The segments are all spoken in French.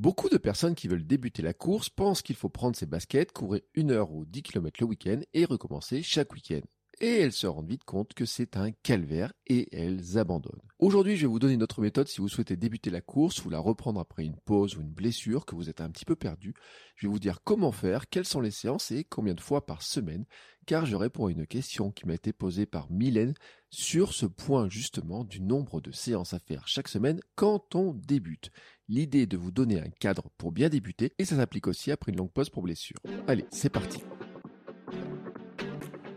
Beaucoup de personnes qui veulent débuter la course pensent qu'il faut prendre ses baskets, courir une heure ou 10 km le week-end et recommencer chaque week-end et elles se rendent vite compte que c'est un calvaire et elles abandonnent. Aujourd'hui, je vais vous donner une autre méthode si vous souhaitez débuter la course ou la reprendre après une pause ou une blessure, que vous êtes un petit peu perdu. Je vais vous dire comment faire, quelles sont les séances et combien de fois par semaine, car je réponds à une question qui m'a été posée par Mylène sur ce point justement du nombre de séances à faire chaque semaine quand on débute. L'idée est de vous donner un cadre pour bien débuter et ça s'applique aussi après une longue pause pour blessure. Allez, c'est parti.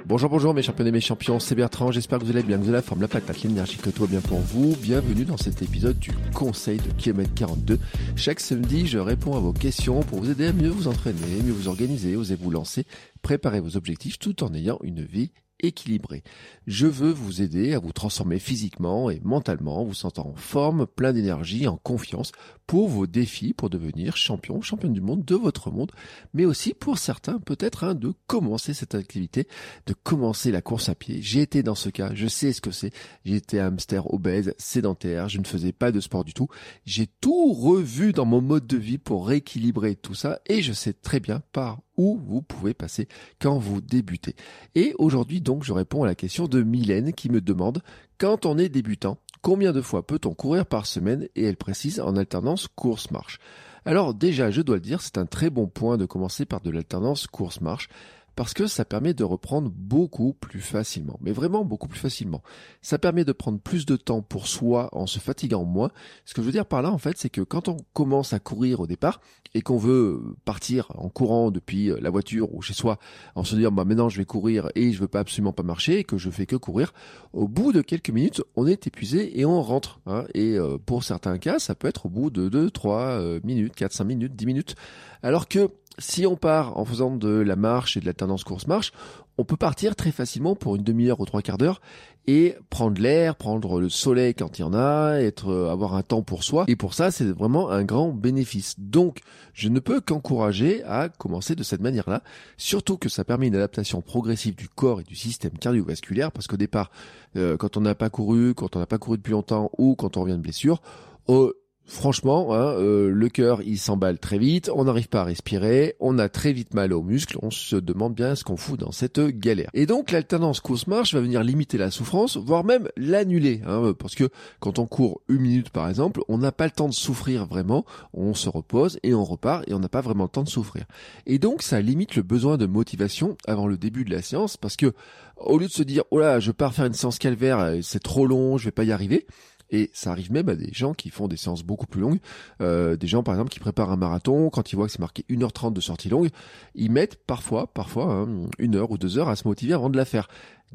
Bonjour, bonjour mes champions et mes champions, c'est Bertrand, j'espère que vous allez bien, que vous avez la forme, la patate, l'énergie, que tout va bien pour vous. Bienvenue dans cet épisode du Conseil de Kilomètre 42. Chaque samedi, je réponds à vos questions pour vous aider à mieux vous entraîner, mieux vous organiser, oser vous lancer, préparer vos objectifs tout en ayant une vie équilibré. Je veux vous aider à vous transformer physiquement et mentalement, vous sentant en forme, plein d'énergie, en confiance pour vos défis, pour devenir champion, championne du monde de votre monde, mais aussi pour certains peut-être hein, de commencer cette activité, de commencer la course à pied. J'ai été dans ce cas, je sais ce que c'est. J'ai été hamster obèse, sédentaire, je ne faisais pas de sport du tout. J'ai tout revu dans mon mode de vie pour rééquilibrer tout ça et je sais très bien par où vous pouvez passer quand vous débutez. Et aujourd'hui donc je réponds à la question de Mylène qui me demande quand on est débutant, combien de fois peut-on courir par semaine? Et elle précise en alternance course-marche. Alors déjà, je dois le dire, c'est un très bon point de commencer par de l'alternance course-marche parce que ça permet de reprendre beaucoup plus facilement, mais vraiment beaucoup plus facilement. Ça permet de prendre plus de temps pour soi en se fatiguant moins. Ce que je veux dire par là, en fait, c'est que quand on commence à courir au départ et qu'on veut partir en courant depuis la voiture ou chez soi, en se disant, bah maintenant je vais courir et je veux pas absolument pas marcher et que je fais que courir, au bout de quelques minutes, on est épuisé et on rentre. Hein. Et euh, pour certains cas, ça peut être au bout de 2, 3 euh, minutes, 4, 5 minutes, 10 minutes. Alors que si on part en faisant de la marche et de la tendance course-marche, on peut partir très facilement pour une demi-heure ou trois quarts d'heure et prendre l'air, prendre le soleil quand il y en a, être, avoir un temps pour soi. Et pour ça, c'est vraiment un grand bénéfice. Donc, je ne peux qu'encourager à commencer de cette manière-là. Surtout que ça permet une adaptation progressive du corps et du système cardiovasculaire parce qu'au départ, euh, quand on n'a pas couru, quand on n'a pas couru depuis longtemps ou quand on revient de blessure, euh, Franchement, hein, euh, le cœur il s'emballe très vite, on n'arrive pas à respirer, on a très vite mal aux muscles, on se demande bien ce qu'on fout dans cette galère. Et donc l'alternance course-marche va venir limiter la souffrance, voire même l'annuler, hein, parce que quand on court une minute par exemple, on n'a pas le temps de souffrir vraiment, on se repose et on repart et on n'a pas vraiment le temps de souffrir. Et donc ça limite le besoin de motivation avant le début de la séance, parce que au lieu de se dire oh là je pars faire une séance calvaire, c'est trop long, je vais pas y arriver et ça arrive même à des gens qui font des séances beaucoup plus longues. Euh, des gens, par exemple, qui préparent un marathon, quand ils voient que c'est marqué 1h30 de sortie longue, ils mettent parfois, parfois, hein, une heure ou deux heures à se motiver avant de la faire.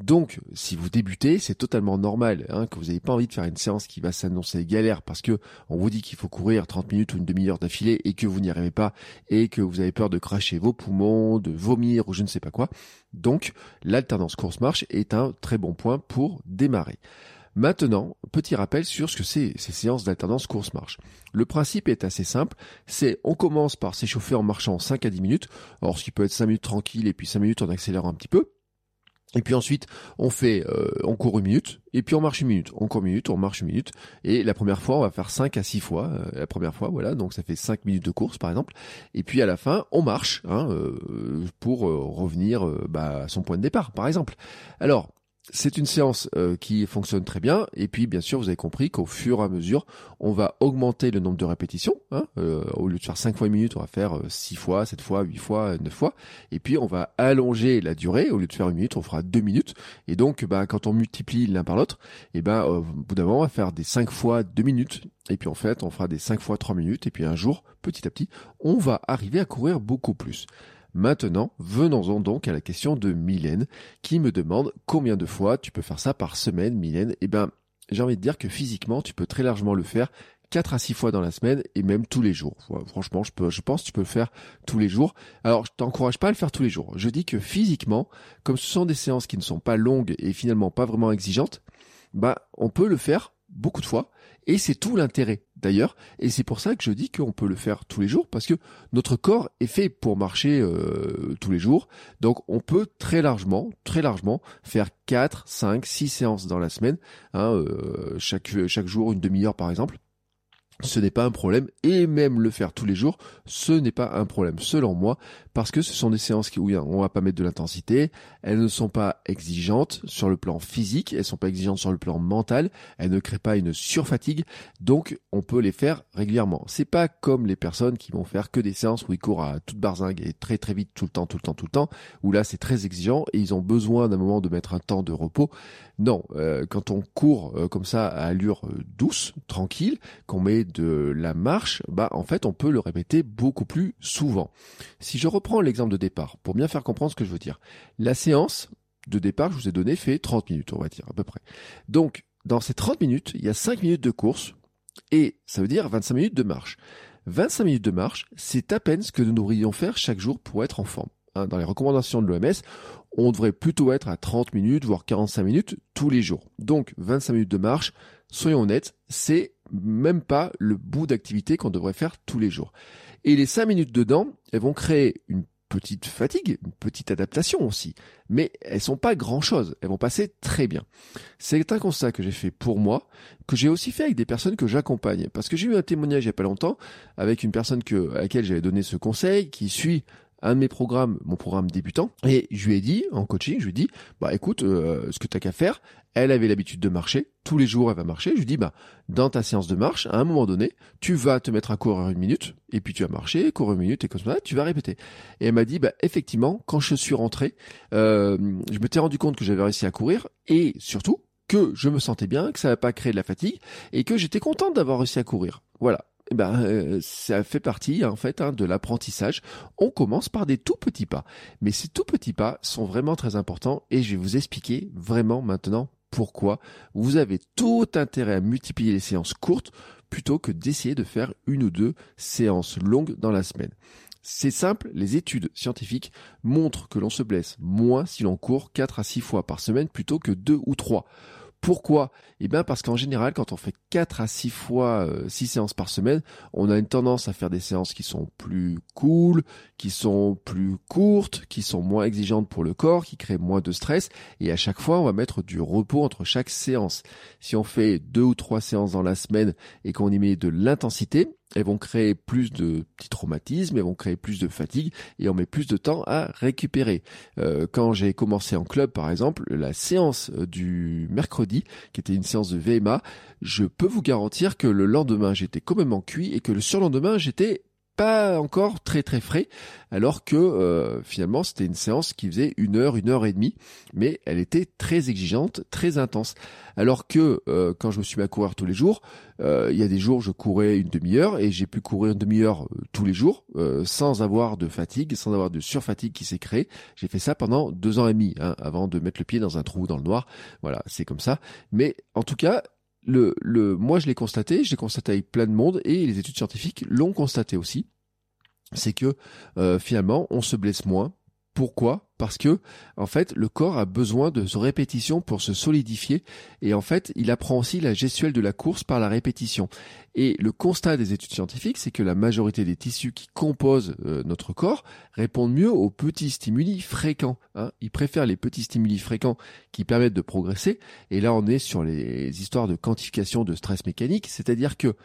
Donc, si vous débutez, c'est totalement normal hein, que vous n'ayez pas envie de faire une séance qui va s'annoncer galère parce que on vous dit qu'il faut courir 30 minutes ou une demi-heure d'affilée et que vous n'y arrivez pas et que vous avez peur de cracher vos poumons, de vomir ou je ne sais pas quoi. Donc, l'alternance course-marche est un très bon point pour démarrer. Maintenant, petit rappel sur ce que c'est ces séances d'alternance course-marche. Le principe est assez simple, c'est on commence par s'échauffer en marchant 5 à 10 minutes, alors ce qui peut être 5 minutes tranquille et puis 5 minutes en accélérant un petit peu. Et puis ensuite, on fait, euh, on court une minute, et puis on marche une minute, on court une minute, on marche une minute, et la première fois, on va faire 5 à 6 fois, euh, la première fois, voilà, donc ça fait 5 minutes de course par exemple, et puis à la fin, on marche, hein, euh, pour revenir bah, à son point de départ, par exemple. Alors, c'est une séance euh, qui fonctionne très bien. Et puis, bien sûr, vous avez compris qu'au fur et à mesure, on va augmenter le nombre de répétitions. Hein. Euh, au lieu de faire 5 fois une minute, on va faire 6 euh, fois, 7 fois, 8 fois, 9 fois. Et puis, on va allonger la durée. Au lieu de faire une minute, on fera 2 minutes. Et donc, bah, quand on multiplie l'un par l'autre, et ben, au bout d'un moment, on va faire des 5 fois 2 minutes. Et puis, en fait, on fera des 5 fois 3 minutes. Et puis, un jour, petit à petit, on va arriver à courir beaucoup plus. Maintenant, venons-en donc à la question de Mylène, qui me demande combien de fois tu peux faire ça par semaine, Mylène. Eh ben, j'ai envie de dire que physiquement, tu peux très largement le faire 4 à 6 fois dans la semaine et même tous les jours. Franchement, je, peux, pense que tu peux le faire tous les jours. Alors, je t'encourage pas à le faire tous les jours. Je dis que physiquement, comme ce sont des séances qui ne sont pas longues et finalement pas vraiment exigeantes, bah, on peut le faire beaucoup de fois et c'est tout l'intérêt d'ailleurs. Et c'est pour ça que je dis qu'on peut le faire tous les jours parce que notre corps est fait pour marcher euh, tous les jours. Donc on peut très largement, très largement faire 4, 5, 6 séances dans la semaine, hein, euh, chaque, chaque jour une demi-heure par exemple ce n'est pas un problème et même le faire tous les jours, ce n'est pas un problème selon moi parce que ce sont des séances où on va pas mettre de l'intensité, elles ne sont pas exigeantes sur le plan physique, elles sont pas exigeantes sur le plan mental, elles ne créent pas une surfatigue, donc on peut les faire régulièrement. C'est pas comme les personnes qui vont faire que des séances où ils courent à toute barzingue et très très vite tout le temps, tout le temps, tout le temps, où là c'est très exigeant et ils ont besoin d'un moment de mettre un temps de repos. Non, euh, quand on court euh, comme ça à allure euh, douce, tranquille, qu'on met de la marche, bah en fait on peut le répéter beaucoup plus souvent. Si je reprends l'exemple de départ, pour bien faire comprendre ce que je veux dire, la séance de départ que je vous ai donné fait 30 minutes, on va dire à peu près. Donc dans ces 30 minutes, il y a 5 minutes de course et ça veut dire 25 minutes de marche. 25 minutes de marche, c'est à peine ce que nous devrions faire chaque jour pour être en forme. Hein, dans les recommandations de l'OMS, on devrait plutôt être à 30 minutes, voire 45 minutes tous les jours. Donc 25 minutes de marche, soyons honnêtes, c'est même pas le bout d'activité qu'on devrait faire tous les jours. Et les 5 minutes dedans, elles vont créer une petite fatigue, une petite adaptation aussi, mais elles sont pas grand chose, elles vont passer très bien. C'est un constat que j'ai fait pour moi, que j'ai aussi fait avec des personnes que j'accompagne, parce que j'ai eu un témoignage il y a pas longtemps avec une personne à laquelle j'avais donné ce conseil, qui suit un de mes programmes, mon programme débutant, et je lui ai dit, en coaching, je lui ai dit, bah écoute, euh, ce que t'as qu'à faire, elle avait l'habitude de marcher, tous les jours elle va marcher, je lui dis, bah dans ta séance de marche, à un moment donné, tu vas te mettre à courir une minute, et puis tu vas marcher, courir une minute, et comme ça, tu vas répéter. Et elle m'a dit, bah effectivement, quand je suis rentré, euh, je m'étais rendu compte que j'avais réussi à courir, et surtout, que je me sentais bien, que ça n'a pas créé de la fatigue, et que j'étais contente d'avoir réussi à courir. Voilà. Eh ben, euh, ça fait partie en fait hein, de l'apprentissage. On commence par des tout petits pas, mais ces tout petits pas sont vraiment très importants et je vais vous expliquer vraiment maintenant pourquoi vous avez tout intérêt à multiplier les séances courtes plutôt que d'essayer de faire une ou deux séances longues dans la semaine. C'est simple, les études scientifiques montrent que l'on se blesse moins si l'on court 4 à 6 fois par semaine plutôt que 2 ou 3. Pourquoi? Eh bien parce qu'en général, quand on fait 4 à 6 fois 6 euh, séances par semaine, on a une tendance à faire des séances qui sont plus cool, qui sont plus courtes, qui sont moins exigeantes pour le corps, qui créent moins de stress. Et à chaque fois, on va mettre du repos entre chaque séance. Si on fait deux ou trois séances dans la semaine et qu'on y met de l'intensité, elles vont créer plus de petits traumatismes, elles vont créer plus de fatigue et on met plus de temps à récupérer. Euh, quand j'ai commencé en club, par exemple, la séance euh, du mercredi, qui était une séance de VMA, je peux vous garantir que le lendemain j'étais complètement cuit et que le surlendemain j'étais pas encore très très frais, alors que euh, finalement c'était une séance qui faisait une heure, une heure et demie, mais elle était très exigeante, très intense. Alors que euh, quand je me suis mis à courir tous les jours, euh, il y a des jours je courais une demi-heure et j'ai pu courir une demi-heure tous les jours sans avoir de fatigue, sans avoir de surfatigue qui s'est créée. J'ai fait ça pendant deux ans et demi, hein, avant de mettre le pied dans un trou dans le noir. Voilà, c'est comme ça. Mais en tout cas, le, le, moi je l'ai constaté, je l'ai constaté avec plein de monde et les études scientifiques l'ont constaté aussi, c'est que euh, finalement on se blesse moins. Pourquoi? Parce que en fait le corps a besoin de répétition pour se solidifier et en fait il apprend aussi la gestuelle de la course par la répétition. Et le constat des études scientifiques, c'est que la majorité des tissus qui composent euh, notre corps répondent mieux aux petits stimuli fréquents. Hein. Ils préfèrent les petits stimuli fréquents qui permettent de progresser. Et là, on est sur les histoires de quantification de stress mécanique, c'est-à-dire que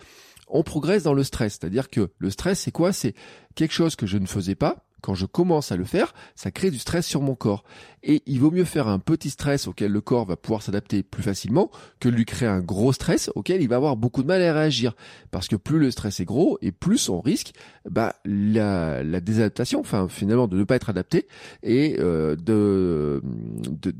on progresse dans le stress. C'est-à-dire que le stress, c'est quoi? C'est quelque chose que je ne faisais pas, quand je commence à le faire, ça crée du stress sur mon corps. Et il vaut mieux faire un petit stress auquel le corps va pouvoir s'adapter plus facilement que lui créer un gros stress auquel il va avoir beaucoup de mal à réagir. Parce que plus le stress est gros et plus on risque bah, la, la désadaptation, enfin finalement de ne pas être adapté et euh, de,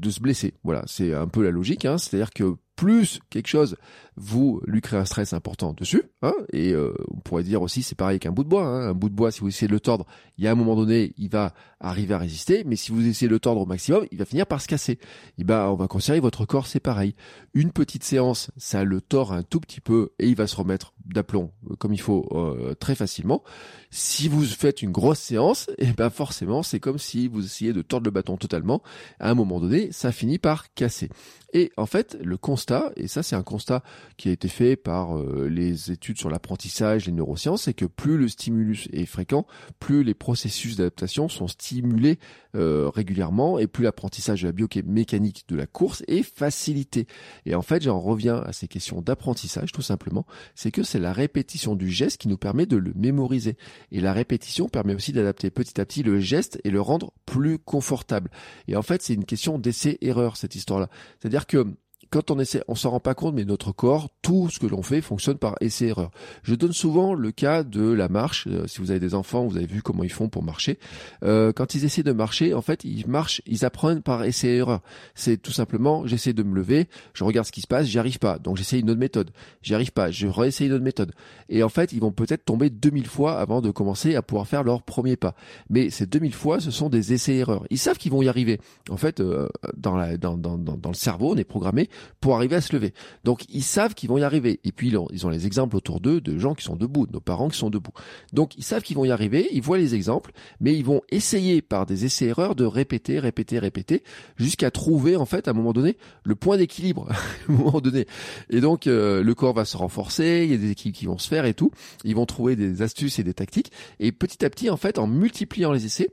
se blesser. Voilà, c'est un peu la logique. Hein. C'est-à-dire que plus quelque chose, vous lui créez un stress important dessus. Hein, et euh, on pourrait dire aussi, c'est pareil qu'un bout de bois. Hein, un bout de bois, si vous essayez de le tordre, il y a un moment donné, il va arriver à résister. Mais si vous essayez de le tordre au maximum, il va finir par se casser. Et ben, on va considérer votre corps, c'est pareil. Une petite séance, ça le tord un tout petit peu et il va se remettre d'aplomb euh, comme il faut euh, très facilement. Si vous faites une grosse séance, et ben forcément, c'est comme si vous essayez de tordre le bâton totalement. À un moment donné, ça finit par casser. Et en fait, le constat, et ça c'est un constat qui a été fait par euh, les études sur l'apprentissage, les neurosciences, c'est que plus le stimulus est fréquent, plus les processus d'adaptation sont stimulés euh, régulièrement et plus l'apprentissage de la biomécanique de la course est facilité. Et en fait, j'en reviens à ces questions d'apprentissage tout simplement, c'est que c'est la répétition du geste qui nous permet de le mémoriser. Et la répétition permet aussi d'adapter petit à petit le geste et le rendre plus confortable. Et en fait, c'est une question d'essai-erreur cette histoire-là. C'est-à-dire que quand on essaie, on s'en rend pas compte, mais notre corps, tout ce que l'on fait fonctionne par essai-erreur. Je donne souvent le cas de la marche. Euh, si vous avez des enfants, vous avez vu comment ils font pour marcher. Euh, quand ils essaient de marcher, en fait, ils marchent, ils apprennent par essai-erreur. C'est tout simplement, j'essaie de me lever, je regarde ce qui se passe, j'y arrive pas, donc j'essaie une autre méthode. J'y arrive pas, je réessaye une autre méthode. Et en fait, ils vont peut-être tomber 2000 fois avant de commencer à pouvoir faire leur premier pas. Mais ces 2000 fois, ce sont des essais-erreurs. Ils savent qu'ils vont y arriver. En fait, euh, dans, la, dans, dans, dans le cerveau, on est programmé pour arriver à se lever. Donc ils savent qu'ils vont y arriver. Et puis ils ont les exemples autour d'eux de gens qui sont debout, de nos parents qui sont debout. Donc ils savent qu'ils vont y arriver, ils voient les exemples, mais ils vont essayer par des essais-erreurs de répéter, répéter, répéter, jusqu'à trouver en fait à un moment donné le point d'équilibre. moment donné. Et donc euh, le corps va se renforcer, il y a des équipes qui vont se faire et tout. Ils vont trouver des astuces et des tactiques. Et petit à petit en fait en multipliant les essais,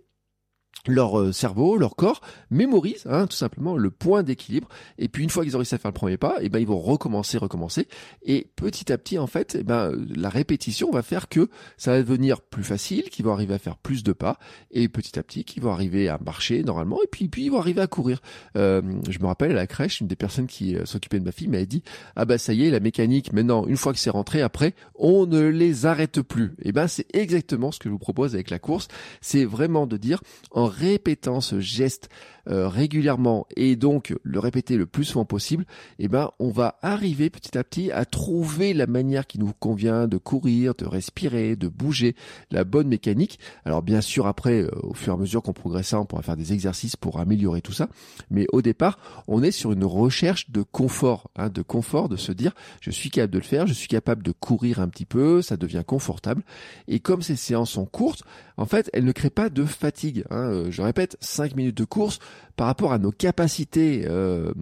leur euh, cerveau, leur corps mémorise hein, tout simplement le point d'équilibre. Et puis une fois qu'ils ont réussi à faire le premier pas, et eh ben ils vont recommencer, recommencer. Et petit à petit, en fait, eh ben la répétition va faire que ça va devenir plus facile, qu'ils vont arriver à faire plus de pas, et petit à petit, qu'ils vont arriver à marcher normalement, et puis puis ils vont arriver à courir. Euh, je me rappelle à la crèche, une des personnes qui euh, s'occupait de ma fille m'avait dit ah bah ça y est, la mécanique maintenant, une fois que c'est rentré, après on ne les arrête plus. Et eh ben c'est exactement ce que je vous propose avec la course. C'est vraiment de dire en répétant ce geste euh, régulièrement et donc le répéter le plus souvent possible, eh ben on va arriver petit à petit à trouver la manière qui nous convient de courir, de respirer, de bouger, la bonne mécanique. Alors bien sûr après, euh, au fur et à mesure qu'on progressera, on pourra faire des exercices pour améliorer tout ça. Mais au départ, on est sur une recherche de confort, hein, de confort, de se dire je suis capable de le faire, je suis capable de courir un petit peu, ça devient confortable. Et comme ces séances sont courtes, en fait, elles ne créent pas de fatigue. Hein. Euh, je répète, 5 minutes de course, par rapport à nos capacités, euh,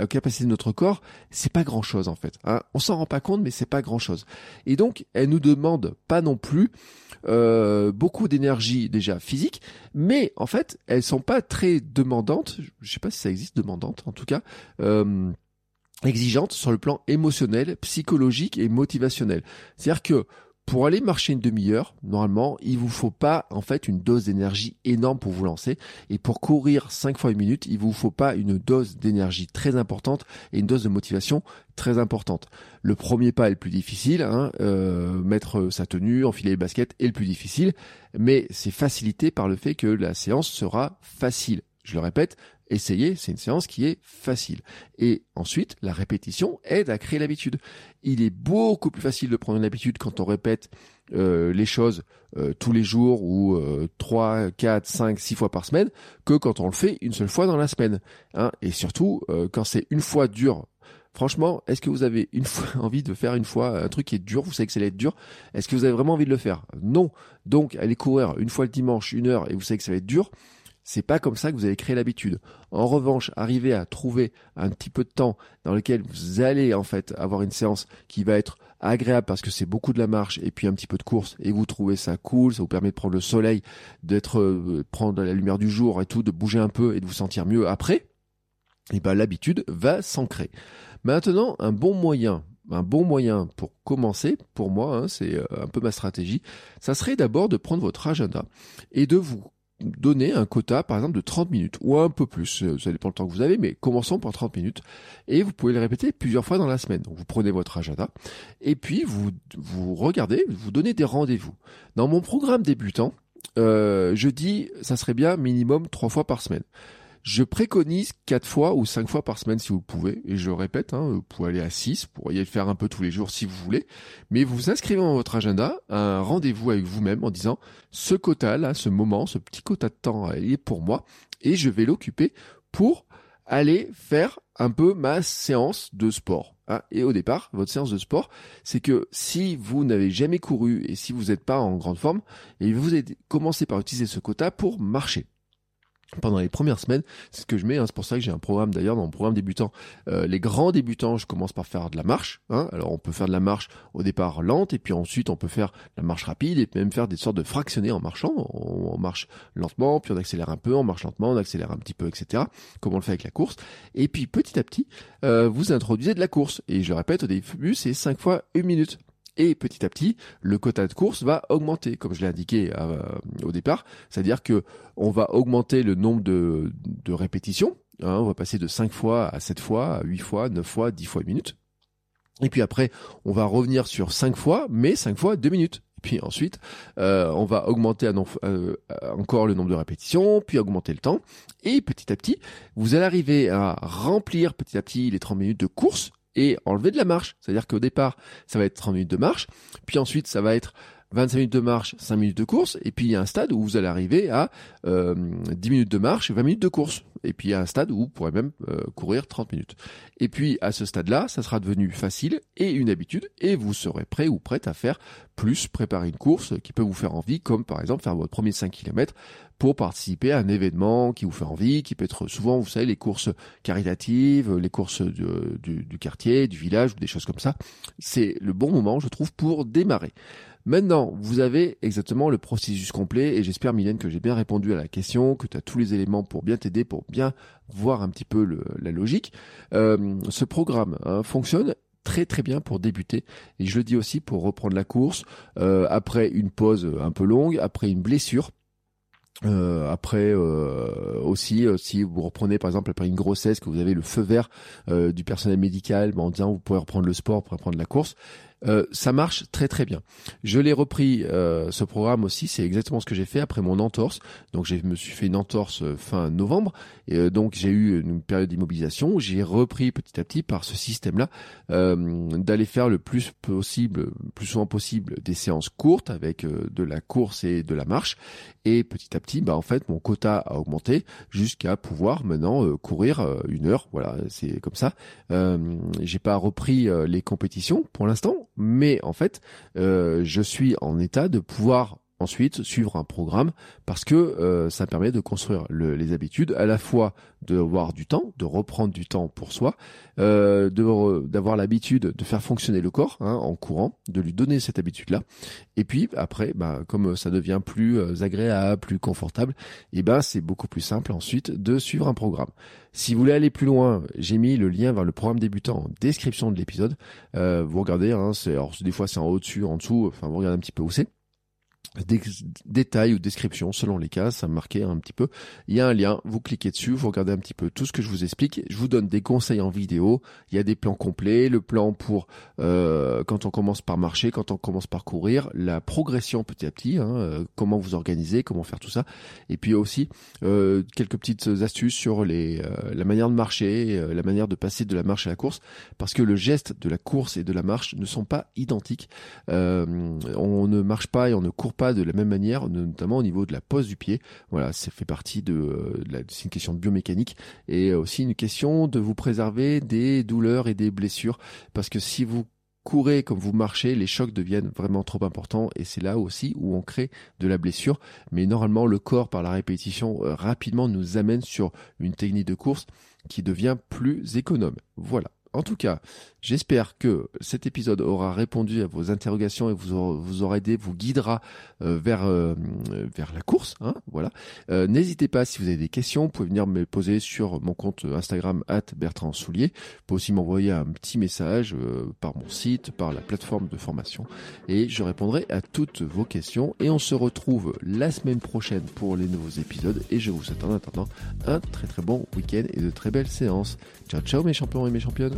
aux capacités de notre corps, c'est pas grand chose en fait. Hein. On s'en rend pas compte, mais c'est pas grand chose. Et donc, elle nous demande pas non plus euh, beaucoup d'énergie déjà physique, mais en fait, elles sont pas très demandantes. Je sais pas si ça existe demandantes, en tout cas. Euh, exigeantes sur le plan émotionnel, psychologique et motivationnel. C'est-à-dire que pour aller marcher une demi-heure, normalement, il vous faut pas en fait une dose d'énergie énorme pour vous lancer. Et pour courir 5 fois une minute, il vous faut pas une dose d'énergie très importante et une dose de motivation très importante. Le premier pas est le plus difficile, hein, euh, mettre sa tenue, enfiler les baskets est le plus difficile, mais c'est facilité par le fait que la séance sera facile. Je le répète, Essayez, c'est une séance qui est facile. Et ensuite, la répétition aide à créer l'habitude. Il est beaucoup plus facile de prendre une habitude quand on répète euh, les choses euh, tous les jours ou euh, 3, 4, 5, 6 fois par semaine que quand on le fait une seule fois dans la semaine. Hein. Et surtout, euh, quand c'est une fois dur Franchement, est-ce que vous avez une fois envie de faire une fois un truc qui est dur? Vous savez que ça va être dur. Est-ce que vous avez vraiment envie de le faire? Non. Donc, allez courir une fois le dimanche, une heure, et vous savez que ça va être dur. C'est pas comme ça que vous allez créer l'habitude. En revanche, arriver à trouver un petit peu de temps dans lequel vous allez en fait avoir une séance qui va être agréable parce que c'est beaucoup de la marche et puis un petit peu de course et vous trouvez ça cool, ça vous permet de prendre le soleil, d'être euh, prendre la lumière du jour et tout, de bouger un peu et de vous sentir mieux après. Et ben l'habitude va s'ancrer. Maintenant, un bon moyen un bon moyen pour commencer, pour moi, hein, c'est euh, un peu ma stratégie, ça serait d'abord de prendre votre agenda et de vous donner un quota, par exemple, de 30 minutes, ou un peu plus, euh, ça dépend le temps que vous avez, mais commençons par 30 minutes, et vous pouvez le répéter plusieurs fois dans la semaine. Vous prenez votre agenda, et puis vous, vous regardez, vous donnez des rendez-vous. Dans mon programme débutant, euh, je dis, ça serait bien minimum trois fois par semaine. Je préconise quatre fois ou cinq fois par semaine si vous pouvez. Et je répète, hein, vous pouvez aller à 6, vous pourriez le faire un peu tous les jours si vous voulez. Mais vous inscrivez dans votre agenda un rendez-vous avec vous-même en disant ce quota là, ce moment, ce petit quota de temps il est pour moi et je vais l'occuper pour aller faire un peu ma séance de sport. Hein. Et au départ, votre séance de sport, c'est que si vous n'avez jamais couru et si vous n'êtes pas en grande forme, et vous commencez par utiliser ce quota pour marcher pendant les premières semaines, c'est ce que je mets. Hein, c'est pour ça que j'ai un programme d'ailleurs dans mon programme débutant. Euh, les grands débutants, je commence par faire de la marche. Hein. Alors on peut faire de la marche au départ lente et puis ensuite on peut faire la marche rapide et même faire des sortes de fractionnés en marchant. On, marche lentement, puis on accélère un peu, on marche lentement, on accélère un petit peu, etc. Comme on le fait avec la course. Et puis petit à petit, euh, vous introduisez de la course. Et je répète, au début c'est 5 fois une minute et petit à petit, le quota de course va augmenter, comme je l'ai indiqué euh, au départ. C'est-à-dire que on va augmenter le nombre de, répétitions. Hein. on va passer de 5 fois à 7 fois, à 8 fois, 9 fois, 10 fois une minute. Et puis après, on va revenir sur 5 fois, mais 5 fois 2 minutes. Et puis ensuite, euh, on va augmenter euh, encore le nombre de répétitions, puis augmenter le temps. Et petit à petit, vous allez arriver à remplir petit à petit les 30 minutes de course et enlever de la marche. C'est-à-dire qu'au départ, ça va être 30 minutes de marche, puis ensuite ça va être 25 minutes de marche, 5 minutes de course, et puis il y a un stade où vous allez arriver à euh, 10 minutes de marche et 20 minutes de course. Et puis il y a un stade où vous pourrez même euh, courir 30 minutes. Et puis à ce stade-là, ça sera devenu facile et une habitude, et vous serez prêt ou prête à faire plus, préparer une course qui peut vous faire envie, comme par exemple faire votre premier 5 km pour participer à un événement qui vous fait envie, qui peut être souvent, vous savez, les courses caritatives, les courses du, du quartier, du village, ou des choses comme ça. C'est le bon moment, je trouve, pour démarrer. Maintenant, vous avez exactement le processus complet et j'espère Mylène que j'ai bien répondu à la question, que tu as tous les éléments pour bien t'aider, pour bien voir un petit peu la logique. Euh, ce programme hein, fonctionne très très bien pour débuter et je le dis aussi pour reprendre la course euh, après une pause un peu longue, après une blessure. Euh, après aussi, si vous reprenez par exemple après une grossesse, que vous avez le feu vert du personnel médical, ben, en disant vous pouvez reprendre le sport, vous pouvez reprendre la course, euh, ça marche très très bien. Je l'ai repris euh, ce programme aussi, c'est exactement ce que j'ai fait après mon entorse. Donc je me suis fait une entorse euh, fin novembre et donc j'ai eu une période d'immobilisation. J'ai repris petit à petit par ce système-là d'aller faire le plus possible, plus souvent possible des séances courtes avec de la course et de la marche. Et petit à petit, bah en fait mon quota a augmenté jusqu'à pouvoir maintenant courir une heure. Voilà, c'est comme ça. j'ai pas repris les compétitions pour l'instant mais en fait, euh, je suis en état de pouvoir ensuite suivre un programme parce que euh, ça permet de construire les habitudes, à la fois d'avoir du temps, de reprendre du temps pour soi, euh, d'avoir l'habitude de faire fonctionner le corps hein, en courant, de lui donner cette habitude-là. Et puis après, bah, comme ça devient plus euh, agréable, plus confortable, et eh ben c'est beaucoup plus simple ensuite de suivre un programme. Si vous voulez aller plus loin, j'ai mis le lien vers le programme débutant en description de l'épisode. Euh, vous regardez, hein, alors des fois c'est en haut dessus, en dessous, enfin vous regardez un petit peu où c'est des détails ou descriptions selon les cas, ça me marquait un petit peu. Il y a un lien, vous cliquez dessus, vous regardez un petit peu tout ce que je vous explique. Je vous donne des conseils en vidéo. Il y a des plans complets, le plan pour euh, quand on commence par marcher, quand on commence par courir, la progression petit à petit, hein, euh, comment vous organiser, comment faire tout ça. Et puis aussi euh, quelques petites astuces sur les la manière de marcher, la manière de passer de la marche à la course, parce que le geste de la course et de la marche ne sont pas identiques. on ne marche pas et on ne court pas de la même manière, notamment au niveau de la pose du pied. Voilà, ça fait partie de, euh, c'est une question de biomécanique et aussi une question de vous préserver des douleurs et des blessures, parce que si vous courez comme vous marchez, les chocs deviennent vraiment trop importants et c'est là aussi où on crée de la blessure. Mais normalement, le corps, par la répétition, euh, rapidement nous amène sur une technique de course qui devient plus économe. Voilà. En tout cas, j'espère que cet épisode aura répondu à vos interrogations et vous aura, aidé, vous guidera euh, vers euh, vers la course. Hein, voilà. Euh, n'hésitez pas si vous avez des questions, vous pouvez venir me poser sur mon compte Instagram Bertrand Soulier. Vous pouvez aussi m'envoyer un petit message par mon site, par la plateforme de formation, et je répondrai à toutes vos questions. Et on se retrouve la semaine prochaine pour les nouveaux épisodes. Et je vous souhaite en attendant un très très bon week-end et de très belles séances. Ciao ciao mes champions et mes championnes.